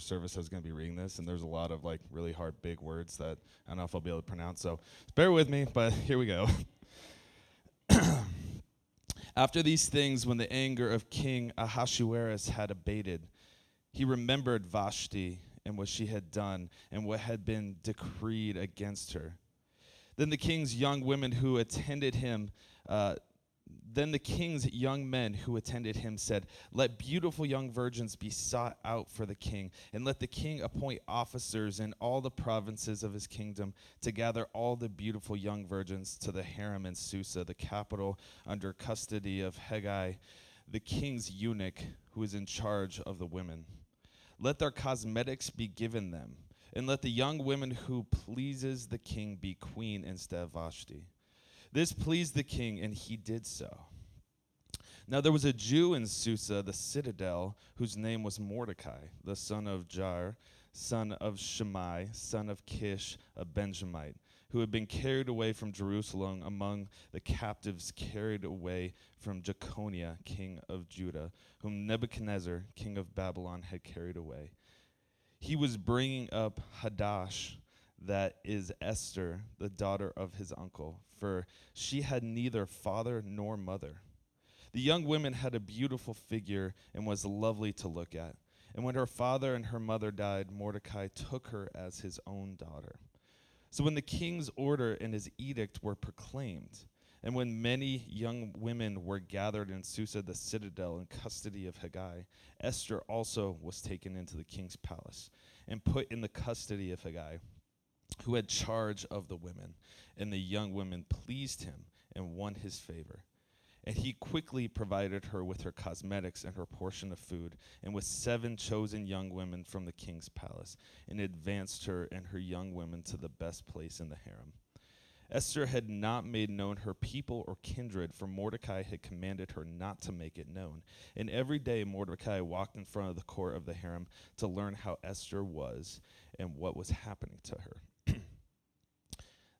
service I was going to be reading this, and there's a lot of like really hard big words that I don't know if I'll be able to pronounce. So bear with me, but here we go. After these things, when the anger of King Ahasuerus had abated, he remembered Vashti and what she had done and what had been decreed against her. Then the king's young women who attended him, uh, then the king's young men who attended him said, Let beautiful young virgins be sought out for the king, and let the king appoint officers in all the provinces of his kingdom to gather all the beautiful young virgins to the harem in Susa, the capital, under custody of Hegai, the king's eunuch who is in charge of the women. Let their cosmetics be given them, and let the young women who pleases the king be queen instead of Vashti. This pleased the king, and he did so. Now there was a Jew in Susa, the citadel, whose name was Mordecai, the son of Jair, son of Shimei, son of Kish, a Benjamite, who had been carried away from Jerusalem among the captives carried away from Jeconiah, king of Judah, whom Nebuchadnezzar, king of Babylon, had carried away. He was bringing up Hadash, that is Esther, the daughter of his uncle, for she had neither father nor mother. The young woman had a beautiful figure and was lovely to look at. And when her father and her mother died, Mordecai took her as his own daughter. So when the king's order and his edict were proclaimed, and when many young women were gathered in Susa, the citadel, in custody of Hegai, Esther also was taken into the king's palace and put in the custody of Hegai, who had charge of the women. And the young women pleased him and won his favor. And he quickly provided her with her cosmetics and her portion of food, and with seven chosen young women from the king's palace, and advanced her and her young women to the best place in the harem. Esther had not made known her people or kindred, for Mordecai had commanded her not to make it known. And every day Mordecai walked in front of the court of the harem to learn how Esther was and what was happening to her.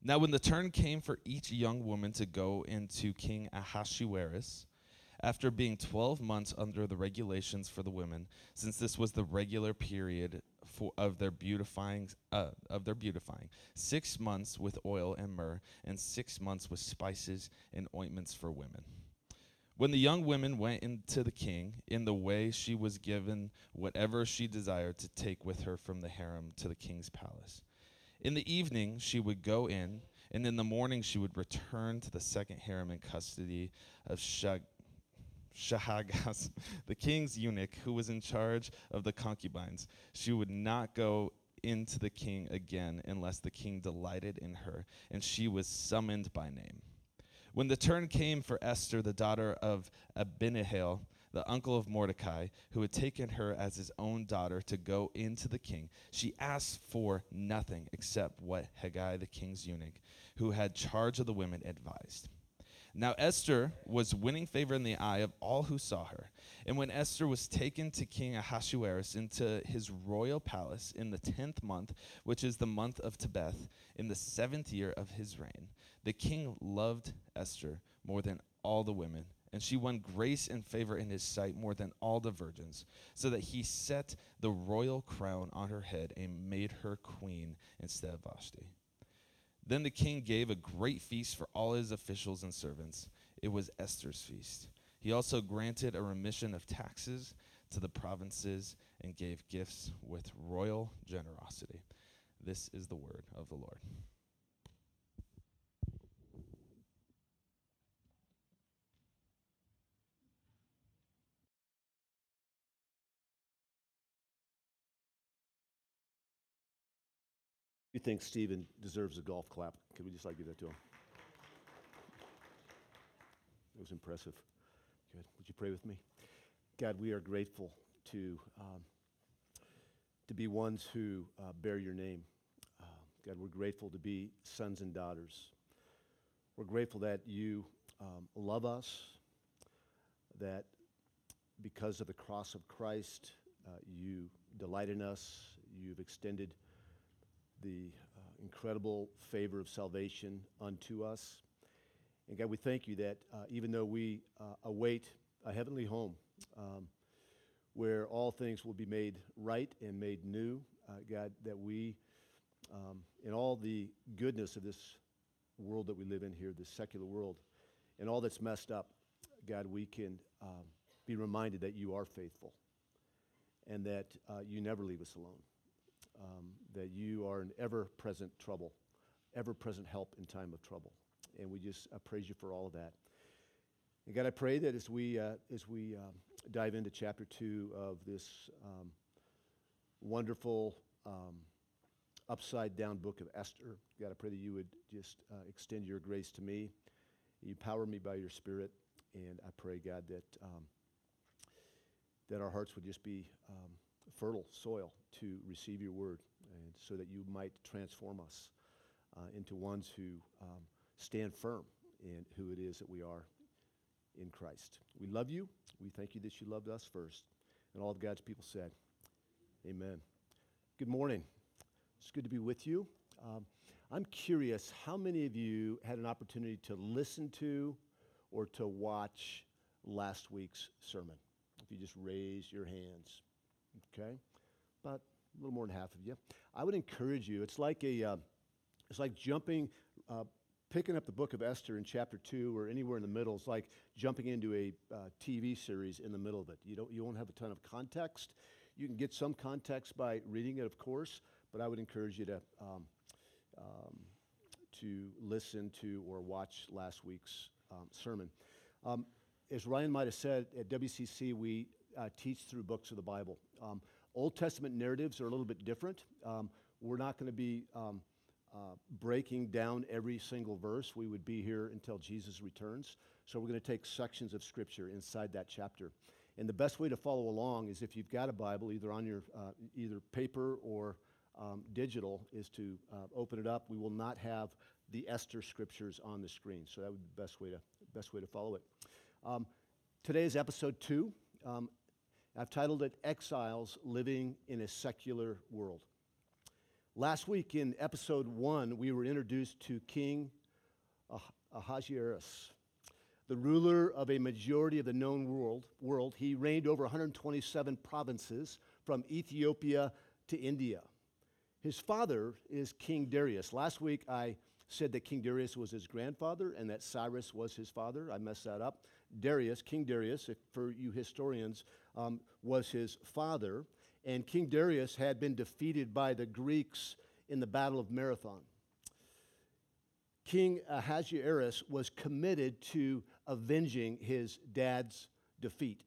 Now, when the turn came for each young woman to go into King Ahasuerus, after being 12 months under the regulations for the women, since this was the regular period for, of their beautifying uh, of their beautifying, six months with oil and myrrh, and six months with spices and ointments for women. When the young women went into the king, in the way she was given whatever she desired to take with her from the harem to the king's palace. In the evening she would go in, and in the morning she would return to the second harem in custody of Shag- Shahagas, the king's eunuch, who was in charge of the concubines. She would not go into the king again unless the king delighted in her, and she was summoned by name. When the turn came for Esther, the daughter of Abihail, the uncle of Mordecai, who had taken her as his own daughter to go into the king, she asked for nothing except what Haggai, the king's eunuch, who had charge of the women, advised. Now Esther was winning favor in the eye of all who saw her. And when Esther was taken to King Ahasuerus into his royal palace in the tenth month, which is the month of Tebeth, in the seventh year of his reign, the king loved Esther more than all the women, and she won grace and favor in his sight more than all the virgins, so that he set the royal crown on her head and made her queen instead of Vashti. Then the king gave a great feast for all his officials and servants. It was Esther's feast. He also granted a remission of taxes to the provinces and gave gifts with royal generosity. This is the word of the Lord. You think Stephen deserves a golf clap? Can we just like give that to him? It was impressive. Good. Would you pray with me? God, we are grateful to um, to be ones who uh, bear your name. Uh, God, we're grateful to be sons and daughters. We're grateful that you um, love us, that because of the cross of Christ, uh, you delight in us, you've extended the uh, incredible favor of salvation unto us. And God, we thank you that uh, even though we uh, await a heavenly home, um, where all things will be made right and made new. Uh, God, that we, um, in all the goodness of this world that we live in here, this secular world, and all that's messed up, God, we can um, be reminded that you are faithful and that uh, you never leave us alone, um, that you are an ever present trouble, ever present help in time of trouble. And we just uh, praise you for all of that. And God, I pray that as we, uh, as we um, dive into chapter two of this um, wonderful um, upside down book of Esther, God, I pray that you would just uh, extend your grace to me. You power me by your Spirit. And I pray, God, that, um, that our hearts would just be um, fertile soil to receive your word, and so that you might transform us uh, into ones who um, stand firm in who it is that we are in Christ. We love you. We thank you that you loved us first. And all of God's people said, Amen. Good morning. It's good to be with you. Um, I'm curious how many of you had an opportunity to listen to or to watch last week's sermon? If you just raise your hands, okay? About a little more than half of you. I would encourage you. It's like a, uh, it's like jumping, uh, picking up the book of Esther in chapter two or anywhere in the middle. It's like jumping into a uh, TV series in the middle of it. You don't, you won't have a ton of context. You can get some context by reading it, of course, but I would encourage you to. Um, um, to listen to or watch last week's um, sermon. Um, as Ryan might have said, at WCC, we uh, teach through books of the Bible. Um, Old Testament narratives are a little bit different. Um, we're not going to be um, uh, breaking down every single verse. We would be here until Jesus returns. So we're going to take sections of Scripture inside that chapter. And the best way to follow along is if you've got a Bible, either on your uh, either paper or um, digital, is to uh, open it up. We will not have the Esther scriptures on the screen, so that would be the best way to best way to follow it. Um, today is episode two. Um, I've titled it "Exiles Living in a Secular World." Last week in episode one, we were introduced to King Ahasuerus, the ruler of a majority of the known world. World, he reigned over 127 provinces from Ethiopia to India. His father is King Darius. Last week I said that King Darius was his grandfather and that Cyrus was his father. I messed that up. Darius, King Darius, for you historians, um, was his father. And King Darius had been defeated by the Greeks in the Battle of Marathon. King Ahasuerus was committed to avenging his dad's defeat.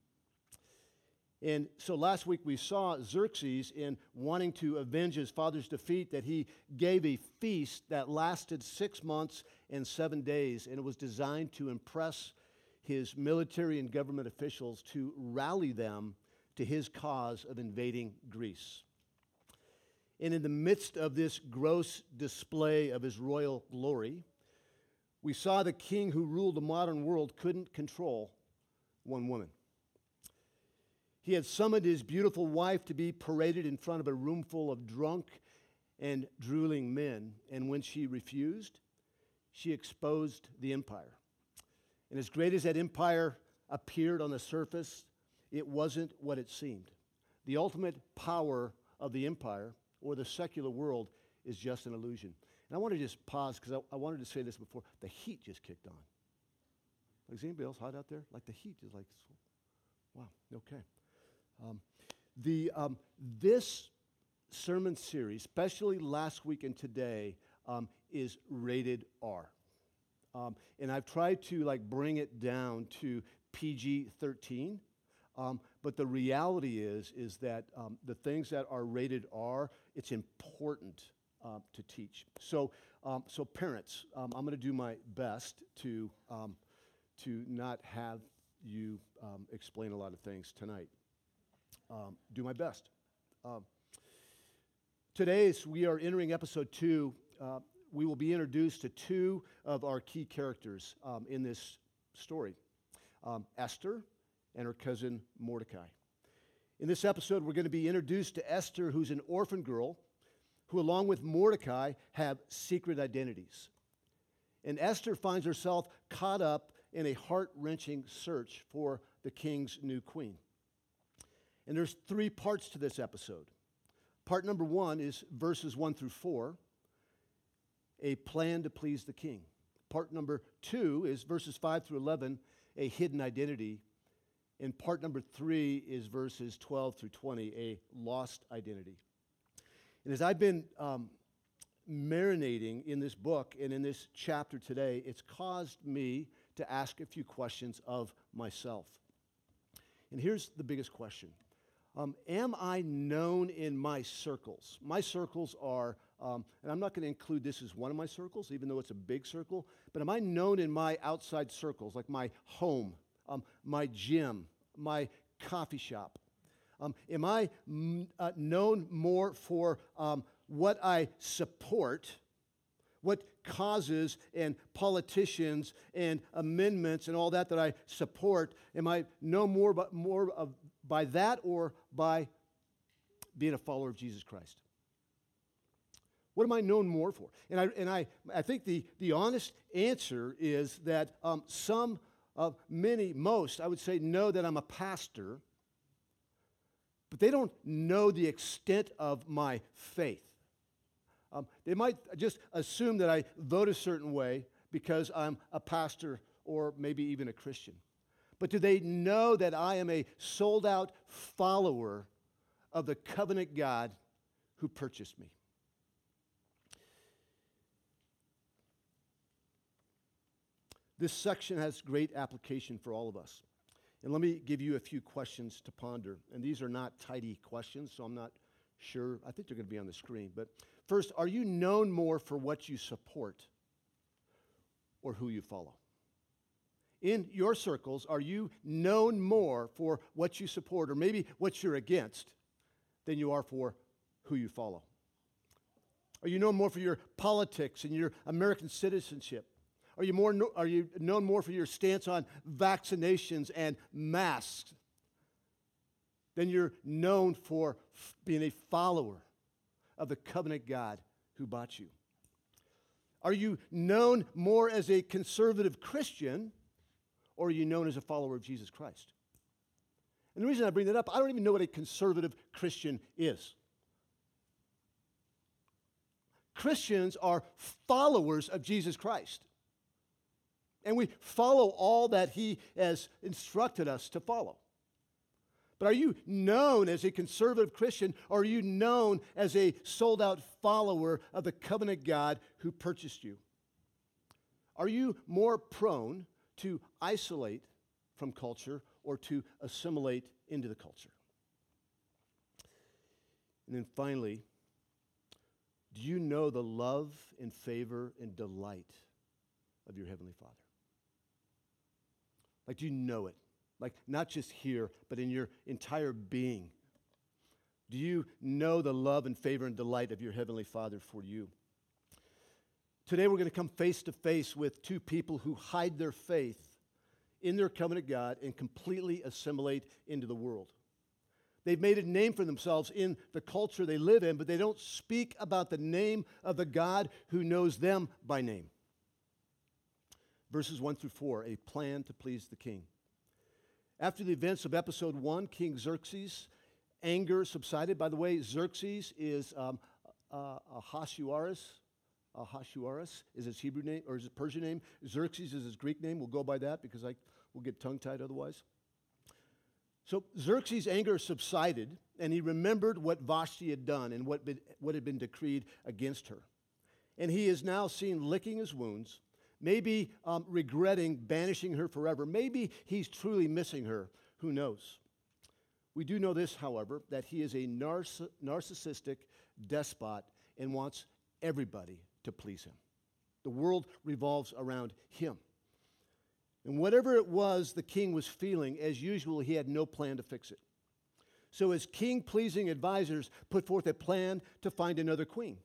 And so last week we saw Xerxes in wanting to avenge his father's defeat, that he gave a feast that lasted six months and seven days, and it was designed to impress his military and government officials to rally them to his cause of invading Greece. And in the midst of this gross display of his royal glory, we saw the king who ruled the modern world couldn't control one woman. He had summoned his beautiful wife to be paraded in front of a room full of drunk and drooling men. And when she refused, she exposed the empire. And as great as that empire appeared on the surface, it wasn't what it seemed. The ultimate power of the empire or the secular world is just an illusion. And I want to just pause because I, I, wanted to say this before. The heat just kicked on. Like, is anybody else hot out there? Like the heat is like, wow, okay. Um, the, um, this sermon series, especially last week and today, um, is rated R. Um, and I've tried to like bring it down to PG 13. Um, but the reality is, is that um, the things that are rated R, it's important uh, to teach. So, so parents, I'm going to do my best to, to not have you explain a lot of things tonight um, do my best. Um, today, we are entering episode two, uh, we will be introduced to two of our key characters um, in this story um, Esther and her cousin Mordecai. In this episode, we're going to be introduced to Esther, who's an orphan girl, who, along with Mordecai, have secret identities. And Esther finds herself caught up in a heart wrenching search for the king's new queen. And there's three parts to this episode. Part number one is verses one through four, a plan to please the king. Part number two is verses five through 11, a hidden identity. And part number three is verses 12 through 20, a lost identity. And as I've been um, marinating in this book and in this chapter today, it's caused me to ask a few questions of myself. And here's the biggest question um, Am I known in my circles? My circles are, um, and I'm not going to include this as one of my circles, even though it's a big circle, but am I known in my outside circles, like my home, um, my gym, my coffee shop? Um, am I m- uh, known more for um, what I support, what causes and politicians and amendments and all that that I support? Am I known more, but more of, by that or by being a follower of Jesus Christ? What am I known more for? And I, and I, I think the, the honest answer is that um, some of many, most, I would say, know that I'm a pastor but they don't know the extent of my faith. Um, they might just assume that I vote a certain way because I'm a pastor or maybe even a Christian. But do they know that I am a sold out follower of the covenant God who purchased me? This section has great application for all of us. And let me give you a few questions to ponder. And these are not tidy questions, so I'm not sure. I think they're going to be on the screen. But first, are you known more for what you support or who you follow? In your circles, are you known more for what you support or maybe what you're against than you are for who you follow? Are you known more for your politics and your American citizenship? Are you, more, are you known more for your stance on vaccinations and masks than you're known for being a follower of the covenant God who bought you? Are you known more as a conservative Christian or are you known as a follower of Jesus Christ? And the reason I bring that up, I don't even know what a conservative Christian is. Christians are followers of Jesus Christ and we follow all that He has instructed us to follow. But are you known as a conservative Christian or are you known as a sold out follower of the covenant God who purchased you? Are you more prone to isolate from culture or to assimilate into the culture? And then finally, do you know the love and favor and delight of your Heavenly Father? Like, do you know it? Like, not just here, but in your entire being. Do you know the love and favor and delight of your Heavenly Father for you? Today, we're going to come face to face with two people who hide their faith in their covenant God and completely assimilate into the world. They've made a name for themselves in the culture they live in, but they don't speak about the name of the God who knows them by name verses 1 through 4, a plan to please the king. After the events of episode 1, King Xerxes' anger subsided. By the way, Xerxes is um, uh, Ahasuerus. Ahasuerus is his Hebrew name, or is his Persian name. Xerxes is his Greek name. We'll go by that because I will get tongue tied otherwise. So Xerxes' anger subsided, and he remembered what Vashti had done and what, been, what had been decreed against her. And he is now seen licking his wounds maybe um, regretting banishing her forever. Maybe he's truly missing her. Who knows? We do know this, however, that he is a narciss- narcissistic despot and wants everybody to please him. The world revolves around him. And whatever it was the king was feeling, as usual, he had no plan to fix it. So his king pleasing advisors put forth a plan to find another queen,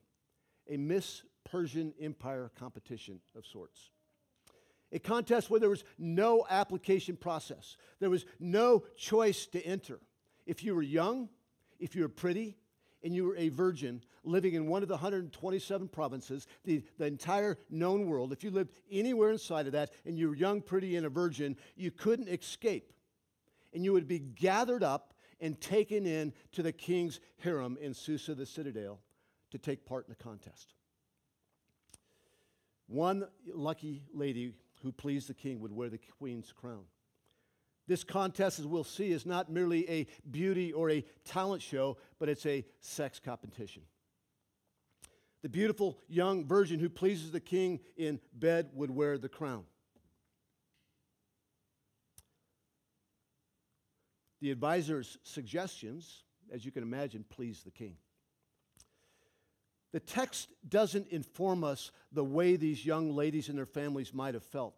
a Miss Persian Empire competition of sorts. A contest where there was no application process, there was no choice to enter. If you were young, if you were pretty, and you were a virgin living in one of the 127 provinces, the, the entire known world, if you lived anywhere inside of that and you were young, pretty, and a virgin, you couldn't escape. And you would be gathered up and taken in to the king's harem in Susa, the citadel, to take part in the contest. One lucky lady who pleased the king would wear the queen's crown. This contest, as we'll see, is not merely a beauty or a talent show, but it's a sex competition. The beautiful young virgin who pleases the king in bed would wear the crown. The advisor's suggestions, as you can imagine, pleased the king. The text doesn't inform us the way these young ladies and their families might have felt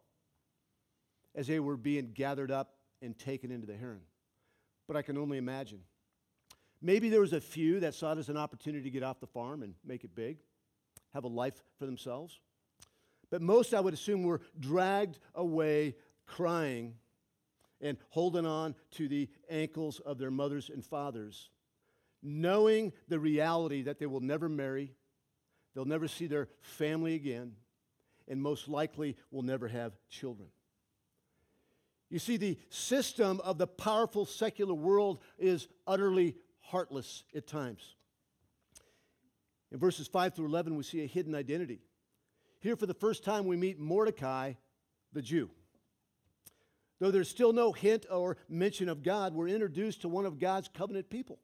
as they were being gathered up and taken into the harem. But I can only imagine. Maybe there was a few that saw it as an opportunity to get off the farm and make it big, have a life for themselves. But most, I would assume, were dragged away crying and holding on to the ankles of their mothers and fathers, knowing the reality that they will never marry, they'll never see their family again, and most likely will never have children. You see, the system of the powerful secular world is utterly heartless at times. In verses 5 through 11, we see a hidden identity. Here, for the first time, we meet Mordecai, the Jew. Though there's still no hint or mention of God, we're introduced to one of God's covenant people.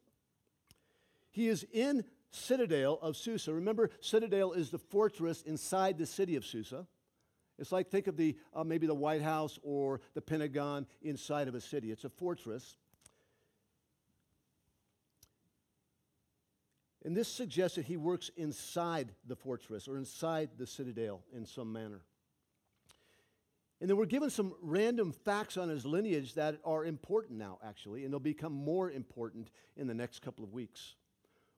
He is in Citadel of Susa. Remember, Citadel is the fortress inside the city of Susa. It's like think of the uh, maybe the White House or the Pentagon inside of a city. It's a fortress. And this suggests that he works inside the fortress or inside the citadel in some manner. And then we're given some random facts on his lineage that are important now, actually, and they'll become more important in the next couple of weeks.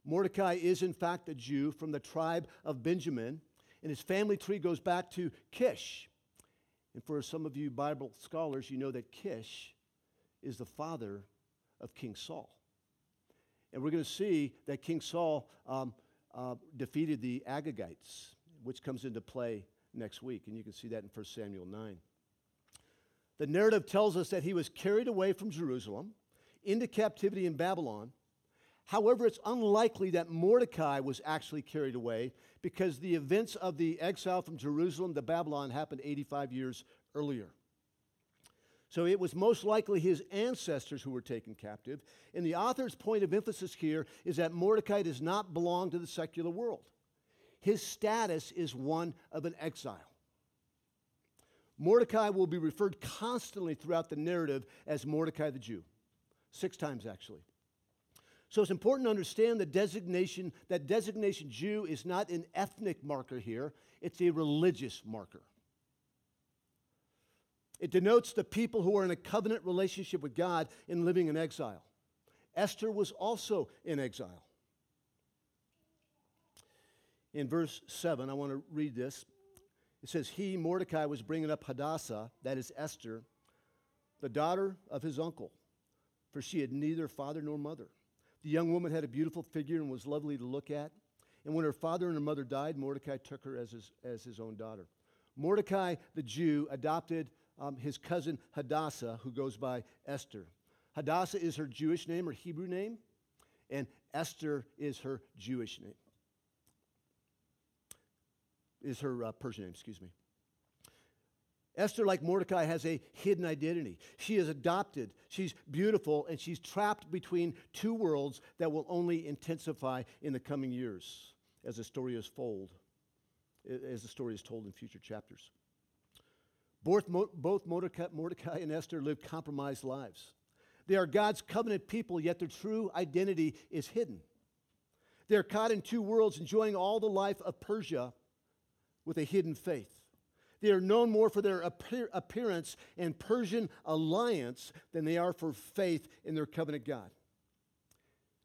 Mordecai is, in fact, a Jew from the tribe of Benjamin and his family tree goes back to Kish. And for some of you Bible scholars, you know that Kish is the father of King Saul. And we're going to see that King Saul um, uh, defeated the Agagites, which comes into play next week. And you can see that in 1 Samuel 9. The narrative tells us that he was carried away from Jerusalem into captivity in Babylon However, it's unlikely that Mordecai was actually carried away because the events of the exile from Jerusalem to Babylon happened 85 years earlier. So it was most likely his ancestors who were taken captive. And the author's point of emphasis here is that Mordecai does not belong to the secular world. His status is one of an exile. Mordecai will be referred constantly throughout the narrative as Mordecai the Jew, six times actually. So it's important to understand the designation, that designation Jew is not an ethnic marker here, it's a religious marker. It denotes the people who are in a covenant relationship with God and living in exile. Esther was also in exile. In verse 7, I want to read this. It says, He, Mordecai, was bringing up Hadassah, that is Esther, the daughter of his uncle, for she had neither father nor mother. The young woman had a beautiful figure and was lovely to look at. And when her father and her mother died, Mordecai took her as his, as his own daughter. Mordecai, the Jew, adopted um, his cousin Hadassah, who goes by Esther. Hadassah is her Jewish name or Hebrew name, and Esther is her Jewish name. Is her uh, Persian name, excuse me. Esther, like Mordecai, has a hidden identity. She is adopted, she's beautiful, and she's trapped between two worlds that will only intensify in the coming years as the story is told, as the story is told in future chapters. Both, both Mordecai, and Esther live compromised lives. They are God's covenant people, yet their true identity is hidden. They're caught in two worlds, enjoying all the life of Persia with a hidden faith. They are known more for their appear- appearance and Persian alliance than they are for faith in their covenant God.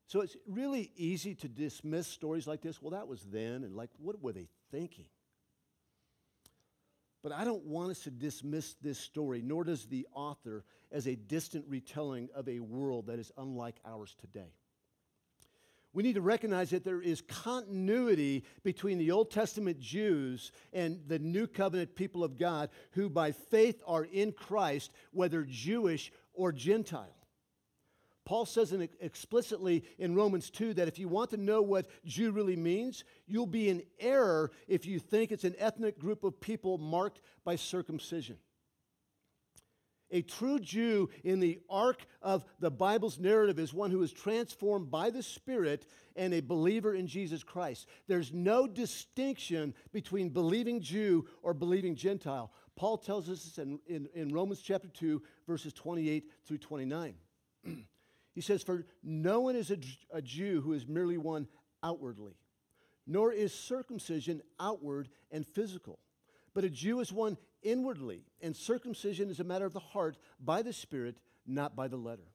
So it's really easy to dismiss stories like this. Well, that was then, and like, what were they thinking? But I don't want us to dismiss this story, nor does the author, as a distant retelling of a world that is unlike ours today we need to recognize that there is continuity between the Old Testament Jews and the New Covenant people of God who by faith are in Christ, whether Jewish or Gentile. Paul says in, explicitly in Romans 2 that if you want to know what Jew really means, you'll be in error if you think it's an ethnic group of people marked by circumcision. A true Jew in the arc of the Bible's narrative is one who is transformed by the Spirit and a believer in Jesus Christ. There's no distinction between believing Jew or believing Gentile. Paul tells us this in, in, in Romans chapter 2, verses 28 through 29. he says, For no one is a, a Jew who is merely one outwardly, nor is circumcision outward and physical. But a Jew is one inwardly, and circumcision is a matter of the heart by the Spirit, not by the letter.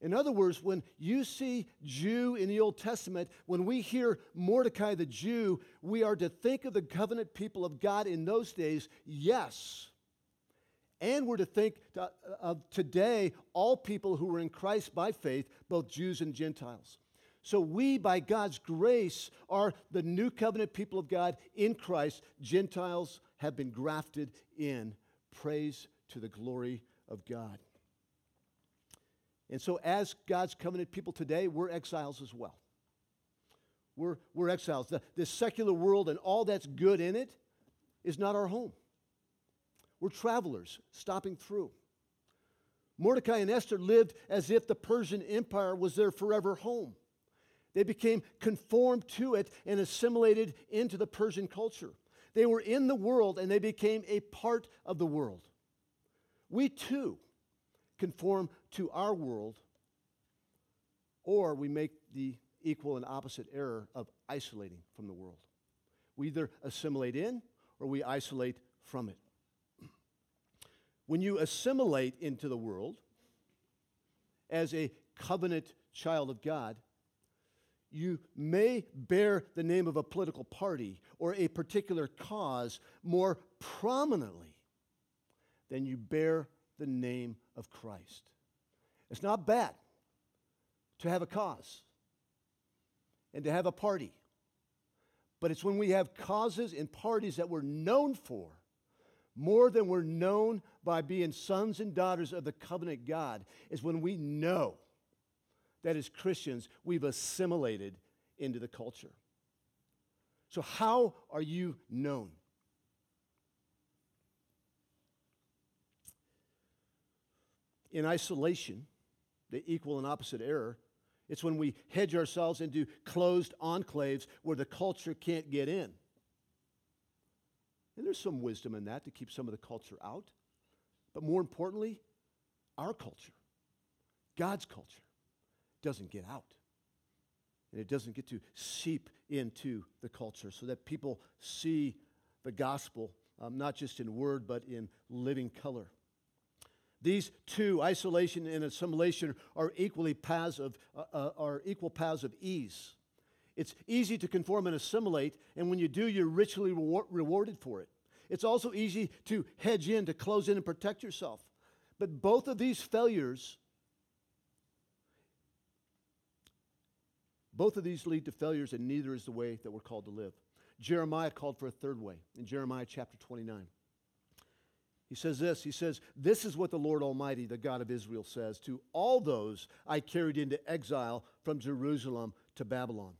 In other words, when you see Jew in the Old Testament, when we hear Mordecai the Jew, we are to think of the covenant people of God in those days, yes. And we're to think uh, of today all people who are in Christ by faith, both Jews and Gentiles. So we, by God's grace, are the new covenant people of God in Christ. Gentiles have been grafted in. Praise to the glory of God. And so, as God's covenant people today, we're exiles as well. We're, we're exiles. The, this secular world and all that's good in it is not our home. We're travelers stopping through. Mordecai and Esther lived as if the Persian Empire was their forever home. They became conformed to it and assimilated into the Persian culture. They were in the world and they became a part of the world. We too conform to our world, or we make the equal and opposite error of isolating from the world. We either assimilate in or we isolate from it. When you assimilate into the world as a covenant child of God, you may bear the name of a political party or a particular cause more prominently than you bear the name of Christ. It's not bad to have a cause and to have a party, but it's when we have causes and parties that we're known for more than we're known by being sons and daughters of the covenant God, is when we know that as Christians we've assimilated into the culture. So, how are you known? In isolation, the equal and opposite error, it's when we hedge ourselves into closed enclaves where the culture can't get in. And there's some wisdom in that to keep some of the culture out. But more importantly, our culture, God's culture, doesn't get out. And it doesn't get to seep into the culture so that people see the gospel, um, not just in word, but in living color. These two, isolation and assimilation, are equally paths of, uh, uh, are equal paths of ease. It's easy to conform and assimilate, and when you do, you're richly rewar- rewarded for it. It's also easy to hedge in, to close in, and protect yourself. But both of these failures Both of these lead to failures, and neither is the way that we're called to live. Jeremiah called for a third way in Jeremiah chapter 29. He says this He says, This is what the Lord Almighty, the God of Israel, says to all those I carried into exile from Jerusalem to Babylon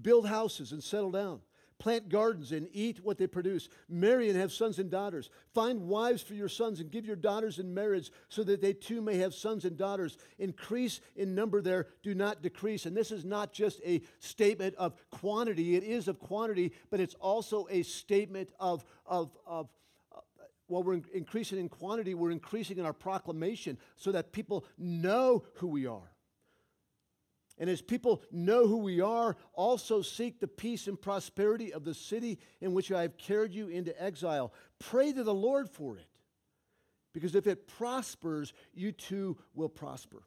Build houses and settle down Plant gardens and eat what they produce. Marry and have sons and daughters. Find wives for your sons and give your daughters in marriage so that they too may have sons and daughters. Increase in number there, do not decrease. And this is not just a statement of quantity, it is of quantity, but it's also a statement of, of, of uh, while we're increasing in quantity, we're increasing in our proclamation so that people know who we are. And as people know who we are, also seek the peace and prosperity of the city in which I have carried you into exile. Pray to the Lord for it. Because if it prospers, you too will prosper.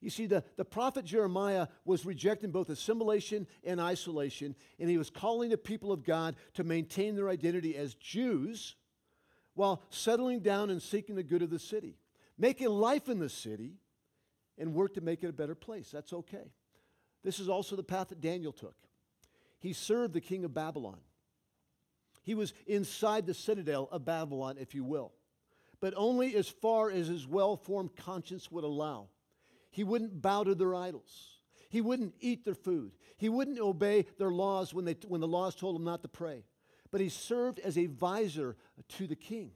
You see, the, the prophet Jeremiah was rejecting both assimilation and isolation, and he was calling the people of God to maintain their identity as Jews while settling down and seeking the good of the city, making life in the city and work to make it a better place. That's okay. This is also the path that Daniel took. He served the king of Babylon. He was inside the citadel of Babylon, if you will, but only as far as his well formed conscience would allow. He wouldn't bow to their idols. He wouldn't eat their food. He wouldn't obey their laws when, they, when the laws told him not to pray. But he served as a visor to the king.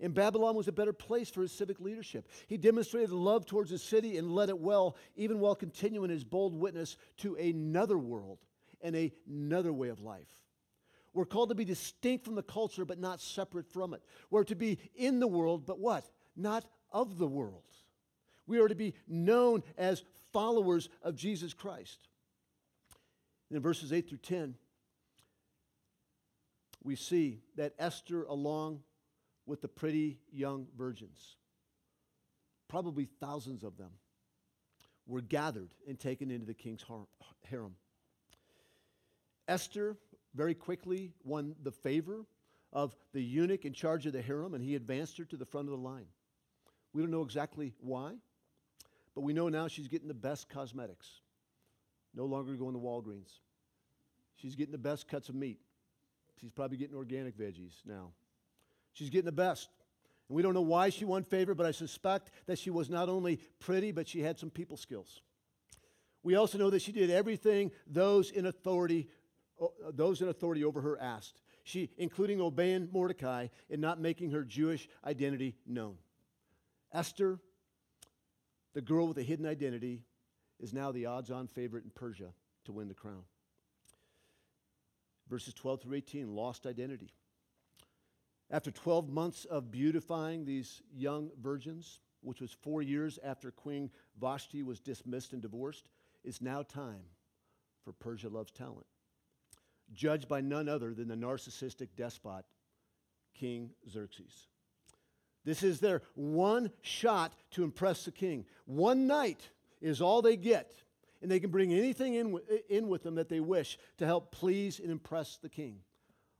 And Babylon was a better place for his civic leadership. He demonstrated love towards the city and led it well, even while continuing his bold witness to another world and another way of life. We're called to be distinct from the culture, but not separate from it. We're to be in the world, but what? Not of the world. We are to be known as followers of Jesus Christ. And in verses 8 through 10, we see that Esther, along with the pretty young virgins, probably thousands of them, were gathered and taken into the king's harem. Esther very quickly won the favor of the eunuch in charge of the harem, and he advanced her to the front of the line. We don't know exactly why, but we know now she's getting the best cosmetics. No longer going to Walgreens. She's getting the best cuts of meat. She's probably getting organic veggies now. She's getting the best. And we don't know why she won favor, but I suspect that she was not only pretty, but she had some people skills. We also know that she did everything those in authority, those in authority over her asked. She, including obeying Mordecai and not making her Jewish identity known. Esther, the girl with a hidden identity, is now the odds on favorite in Persia to win the crown. Verses 12 through 18 lost identity. After 12 months of beautifying these young virgins, which was four years after Queen Vashti was dismissed and divorced, it's now time for Persia Loves Talent. Judged by none other than the narcissistic despot, King Xerxes. This is their one shot to impress the king. One night is all they get, and they can bring anything in, in with them that they wish to help please and impress the king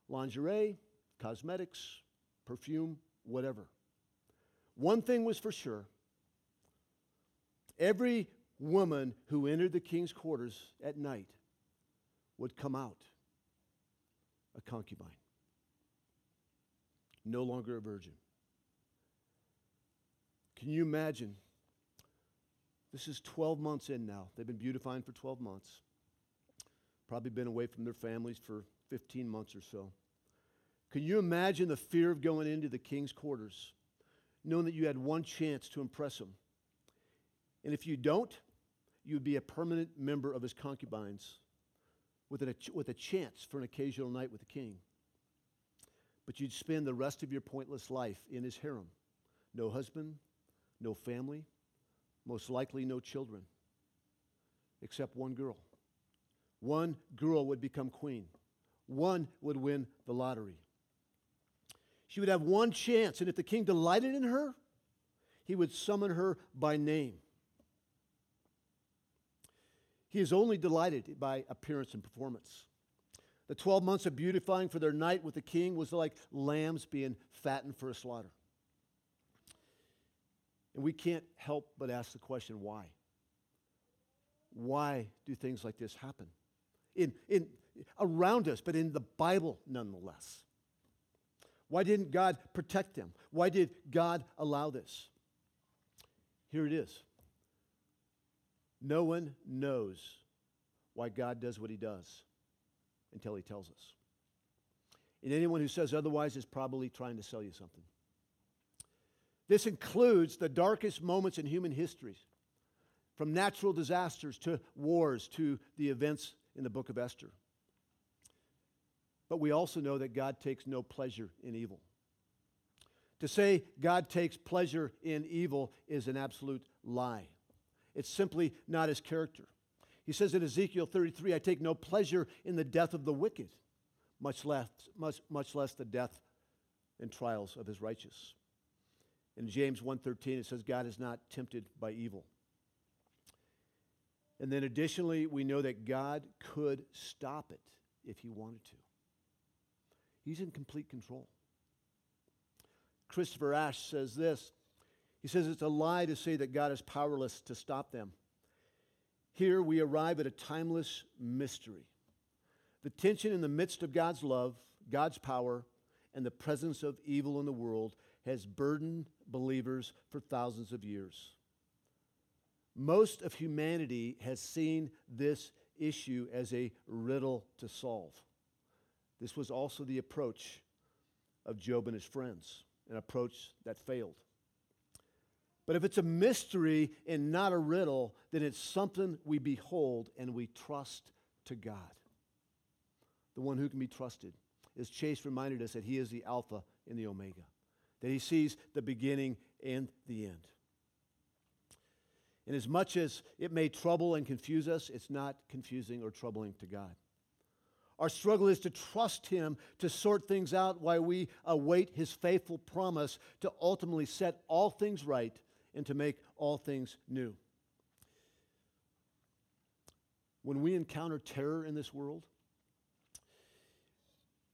lingerie, cosmetics, perfume, whatever. One thing was for sure every woman who entered the king's quarters at night would come out a concubine, no longer a virgin. Can you imagine? This is 12 months in now. They've been beautifying for 12 months. Probably been away from their families for 15 months or so. Can you imagine the fear of going into the king's quarters, knowing that you had one chance to impress him? And if you don't, you would be a permanent member of his concubines with, an, with a chance for an occasional night with the king. But you'd spend the rest of your pointless life in his harem. No husband, no family, most likely no children, except one girl. One girl would become queen, one would win the lottery. She would have one chance, and if the king delighted in her, he would summon her by name. He is only delighted by appearance and performance. The 12 months of beautifying for their night with the king was like lambs being fattened for a slaughter. And we can't help but ask the question why? Why do things like this happen? In, in, around us, but in the Bible nonetheless. Why didn't God protect them? Why did God allow this? Here it is. No one knows why God does what he does until he tells us. And anyone who says otherwise is probably trying to sell you something. This includes the darkest moments in human history, from natural disasters to wars to the events in the book of Esther. But we also know that God takes no pleasure in evil. To say God takes pleasure in evil is an absolute lie. It's simply not his character. He says in Ezekiel 33, I take no pleasure in the death of the wicked, much less, much, much less the death and trials of his righteous. In James 1:13 it says God is not tempted by evil. And then additionally, we know that God could stop it if he wanted to. He's in complete control. Christopher Ash says this. He says it's a lie to say that God is powerless to stop them. Here we arrive at a timeless mystery. The tension in the midst of God's love, God's power, and the presence of evil in the world has burdened believers for thousands of years. most of humanity has seen this issue as a riddle to solve. This was also the approach of Job and his friends, an approach that failed. But if it's a mystery and not a riddle, then it's something we behold and we trust to God, the one who can be trusted. As Chase reminded us that he is the Alpha and the Omega, that he sees the beginning and the end. And as much as it may trouble and confuse us, it's not confusing or troubling to God. Our struggle is to trust Him to sort things out while we await His faithful promise to ultimately set all things right and to make all things new. When we encounter terror in this world,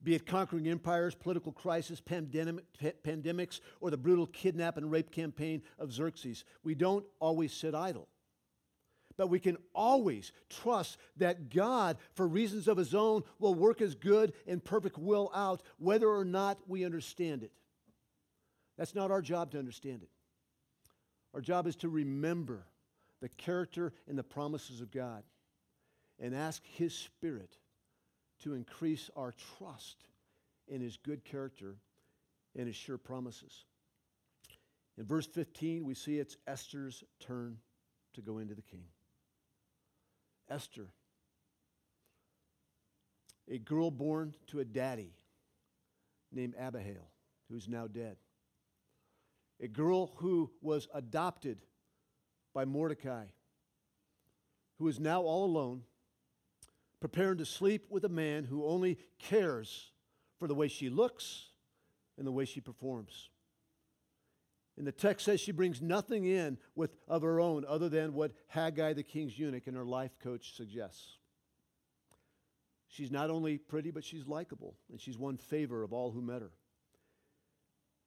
be it conquering empires, political crisis, pandemic, pandemics, or the brutal kidnap and rape campaign of Xerxes. We don't always sit idle. But we can always trust that God, for reasons of His own, will work His good and perfect will out, whether or not we understand it. That's not our job to understand it. Our job is to remember the character and the promises of God and ask His Spirit to increase our trust in his good character and his sure promises. In verse 15, we see it's Esther's turn to go into the king. Esther, a girl born to a daddy named Abihail, who's now dead. A girl who was adopted by Mordecai, who is now all alone preparing to sleep with a man who only cares for the way she looks and the way she performs. And the text says she brings nothing in with, of her own other than what Hegai, the king's eunuch, and her life coach suggests. She's not only pretty, but she's likable, and she's won favor of all who met her.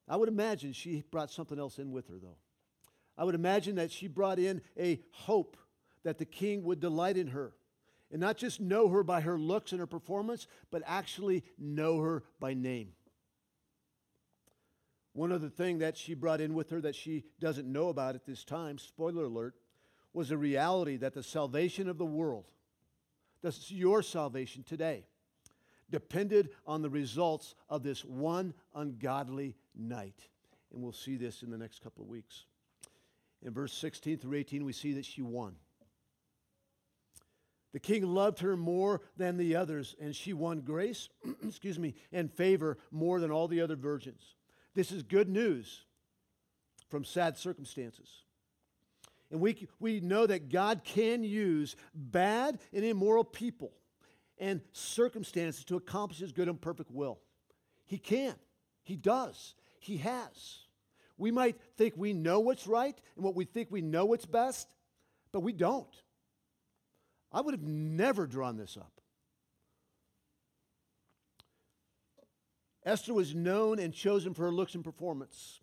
I would imagine she brought something else in with her, though. I would imagine that she brought in a hope that the king would delight in her and not just know her by her looks and her performance, but actually know her by name. One other thing that she brought in with her that she doesn't know about at this time, spoiler alert, was the reality that the salvation of the world, that's your salvation today, depended on the results of this one ungodly night. And we'll see this in the next couple of weeks. In verse 16 through 18, we see that she won. The king loved her more than the others, and she won grace, excuse me, and favor more than all the other virgins. This is good news from sad circumstances. And we, we know that God can use bad and immoral people and circumstances to accomplish his good and perfect will. He can. He does. He has. We might think we know what's right and what we think we know what's best, but we don't. I would have never drawn this up. Esther was known and chosen for her looks and performance.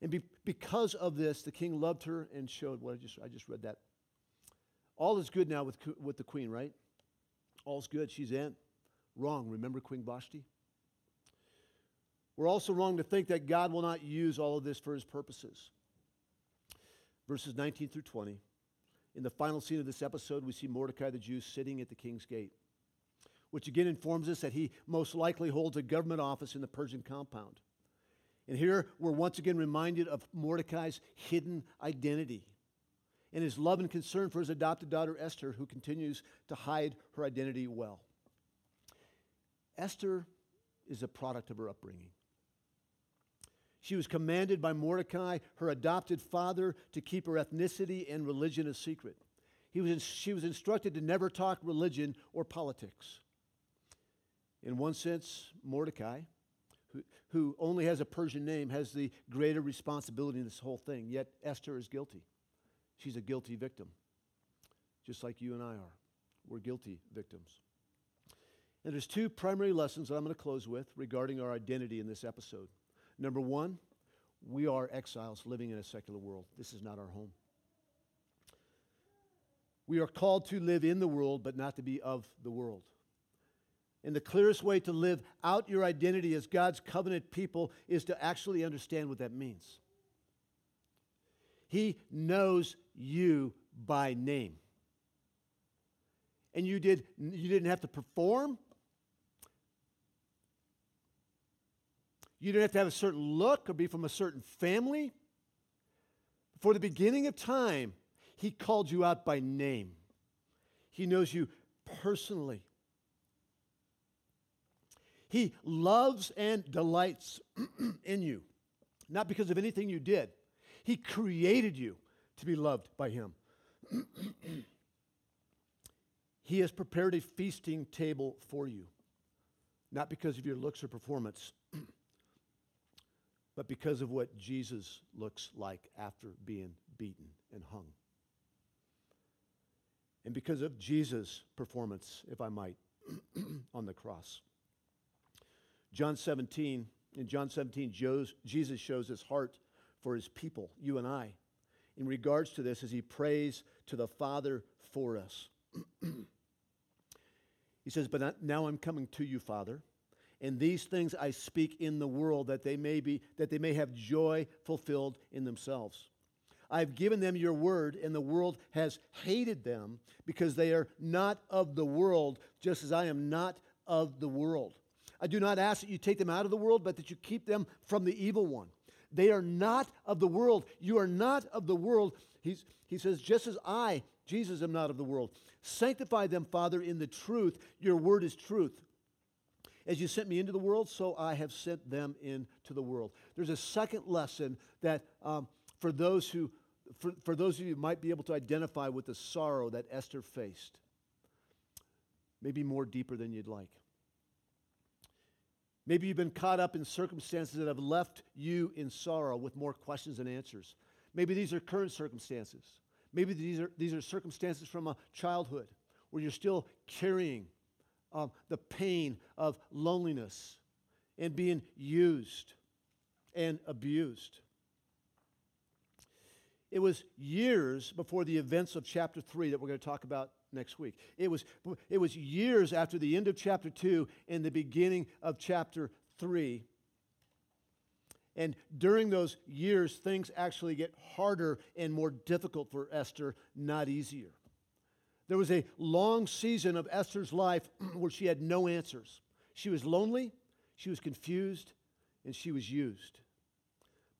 And be, because of this, the king loved her and showed what I just, I just read that. All is good now with, with the queen, right? All's good. She's in. Wrong. Remember Queen Vashti? We're also wrong to think that God will not use all of this for his purposes. Verses 19 through 20. In the final scene of this episode, we see Mordecai the Jew sitting at the king's gate, which again informs us that he most likely holds a government office in the Persian compound. And here we're once again reminded of Mordecai's hidden identity and his love and concern for his adopted daughter Esther, who continues to hide her identity well. Esther is a product of her upbringing. She was commanded by Mordecai, her adopted father, to keep her ethnicity and religion a secret. He was, she was instructed to never talk religion or politics. In one sense, Mordecai, who, who only has a Persian name, has the greater responsibility in this whole thing. Yet Esther is guilty. She's a guilty victim, just like you and I are. We're guilty victims. And there's two primary lessons that I'm going to close with regarding our identity in this episode. Number one, we are exiles living in a secular world. This is not our home. We are called to live in the world, but not to be of the world. And the clearest way to live out your identity as God's covenant people is to actually understand what that means. He knows you by name. And you, did, you didn't have to perform. You didn't have to have a certain look or be from a certain family. For the beginning of time, He called you out by name. He knows you personally. He loves and delights in you, not because of anything you did. He created you to be loved by Him. he has prepared a feasting table for you, not because of your looks or performance, but because of what Jesus looks like after being beaten and hung. And because of Jesus' performance, if I might, on the cross. John 17, in John 17, Jesus shows his heart for his people, you and I, in regards to this as he prays to the Father for us. he says, But now I'm coming to you, Father and these things I speak in the world that they may be that they may have joy fulfilled in themselves. I've given them your word, and the world has hated them because they are not of the world, just as I am not of the world. I do not ask that you take them out of the world, but that you keep them from the evil one. They are not of the world. You are not of the world. He's, he says, just as I, Jesus, am not of the world. Sanctify them, Father, in the truth. Your word is truth. As you sent me into the world, so I have sent them into the world. There's a second lesson that um, for those who, for, for those of you who might be able to identify with the sorrow that Esther faced, maybe more deeper than you'd like. Maybe you've been caught up in circumstances that have left you in sorrow with more questions than answers. Maybe these are current circumstances. Maybe these are, these are circumstances from a childhood where you're still carrying um, the pain of loneliness and being used and abused. It was years before the events of chapter 3 that we're going to talk about next week. It was, it was years after the end of chapter 2 and the beginning of chapter 3. And during those years, things actually get harder and more difficult for Esther, not easier. There was a long season of Esther's life where she had no answers. She was lonely, she was confused, and she was used.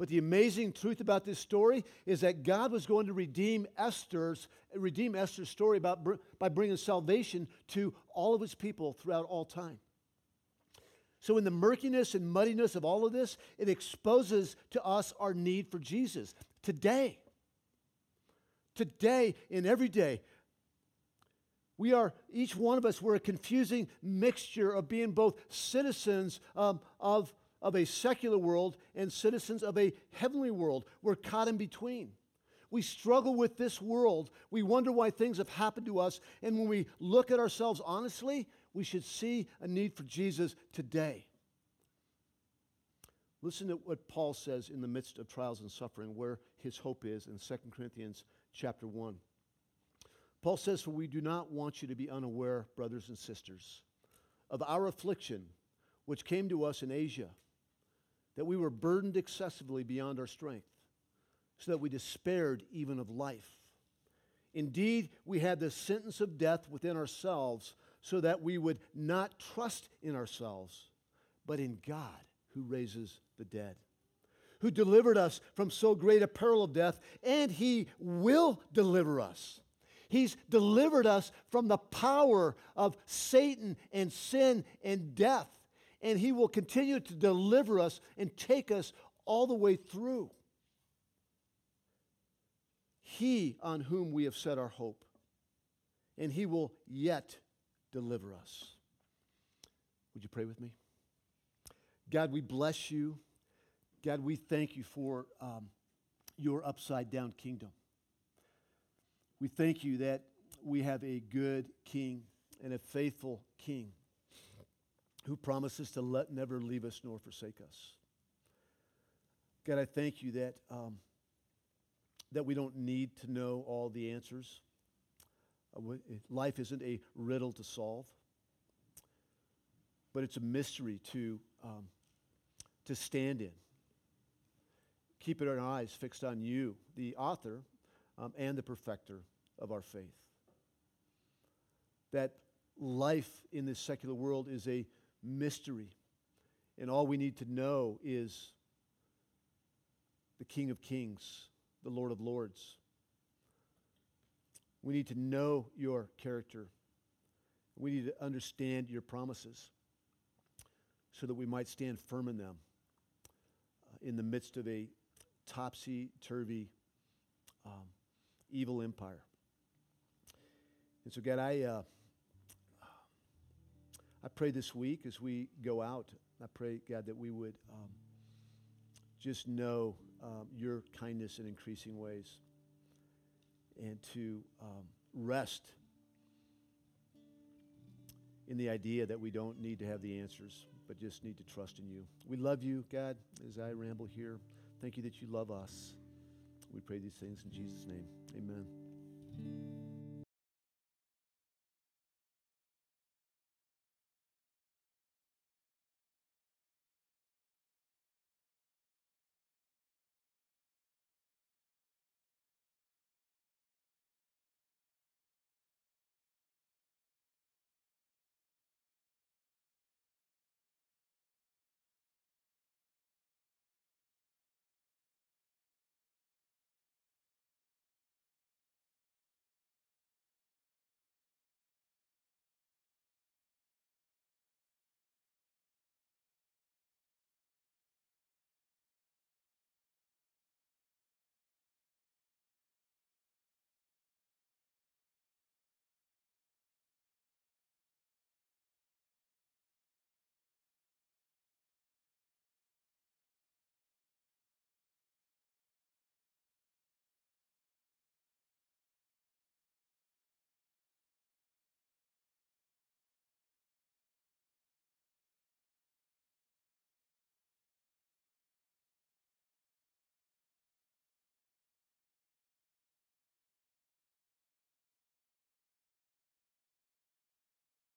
But the amazing truth about this story is that God was going to redeem Esther's redeem Esther's story about, by bringing salvation to all of his people throughout all time. So, in the murkiness and muddiness of all of this, it exposes to us our need for Jesus today. Today, in every day, we are, each one of us, we're a confusing mixture of being both citizens um, of, of a secular world and citizens of a heavenly world. We're caught in between. We struggle with this world. We wonder why things have happened to us. And when we look at ourselves honestly, we should see a need for Jesus today. Listen to what Paul says in the midst of trials and suffering, where his hope is in 2 Corinthians chapter 1. Paul says, For we do not want you to be unaware, brothers and sisters, of our affliction which came to us in Asia, that we were burdened excessively beyond our strength, so that we despaired even of life. Indeed, we had the sentence of death within ourselves, so that we would not trust in ourselves, but in God who raises the dead, who delivered us from so great a peril of death, and he will deliver us He's delivered us from the power of Satan and sin and death. And He will continue to deliver us and take us all the way through. He on whom we have set our hope. And He will yet deliver us. Would you pray with me? God, we bless you. God, we thank you for um, your upside down kingdom. We thank you that we have a good king and a faithful king who promises to let, never leave us nor forsake us. God, I thank you that, um, that we don't need to know all the answers. Uh, life isn't a riddle to solve, but it's a mystery to, um, to stand in. Keep our eyes fixed on you, the author um, and the perfecter of our faith. That life in this secular world is a mystery, and all we need to know is the King of Kings, the Lord of Lords. We need to know your character. We need to understand your promises so that we might stand firm in them uh, in the midst of a topsy turvy um, evil empire. And so, God, I, uh, I pray this week as we go out, I pray, God, that we would um, just know um, your kindness in increasing ways and to um, rest in the idea that we don't need to have the answers, but just need to trust in you. We love you, God, as I ramble here. Thank you that you love us. We pray these things in Jesus' name. Amen.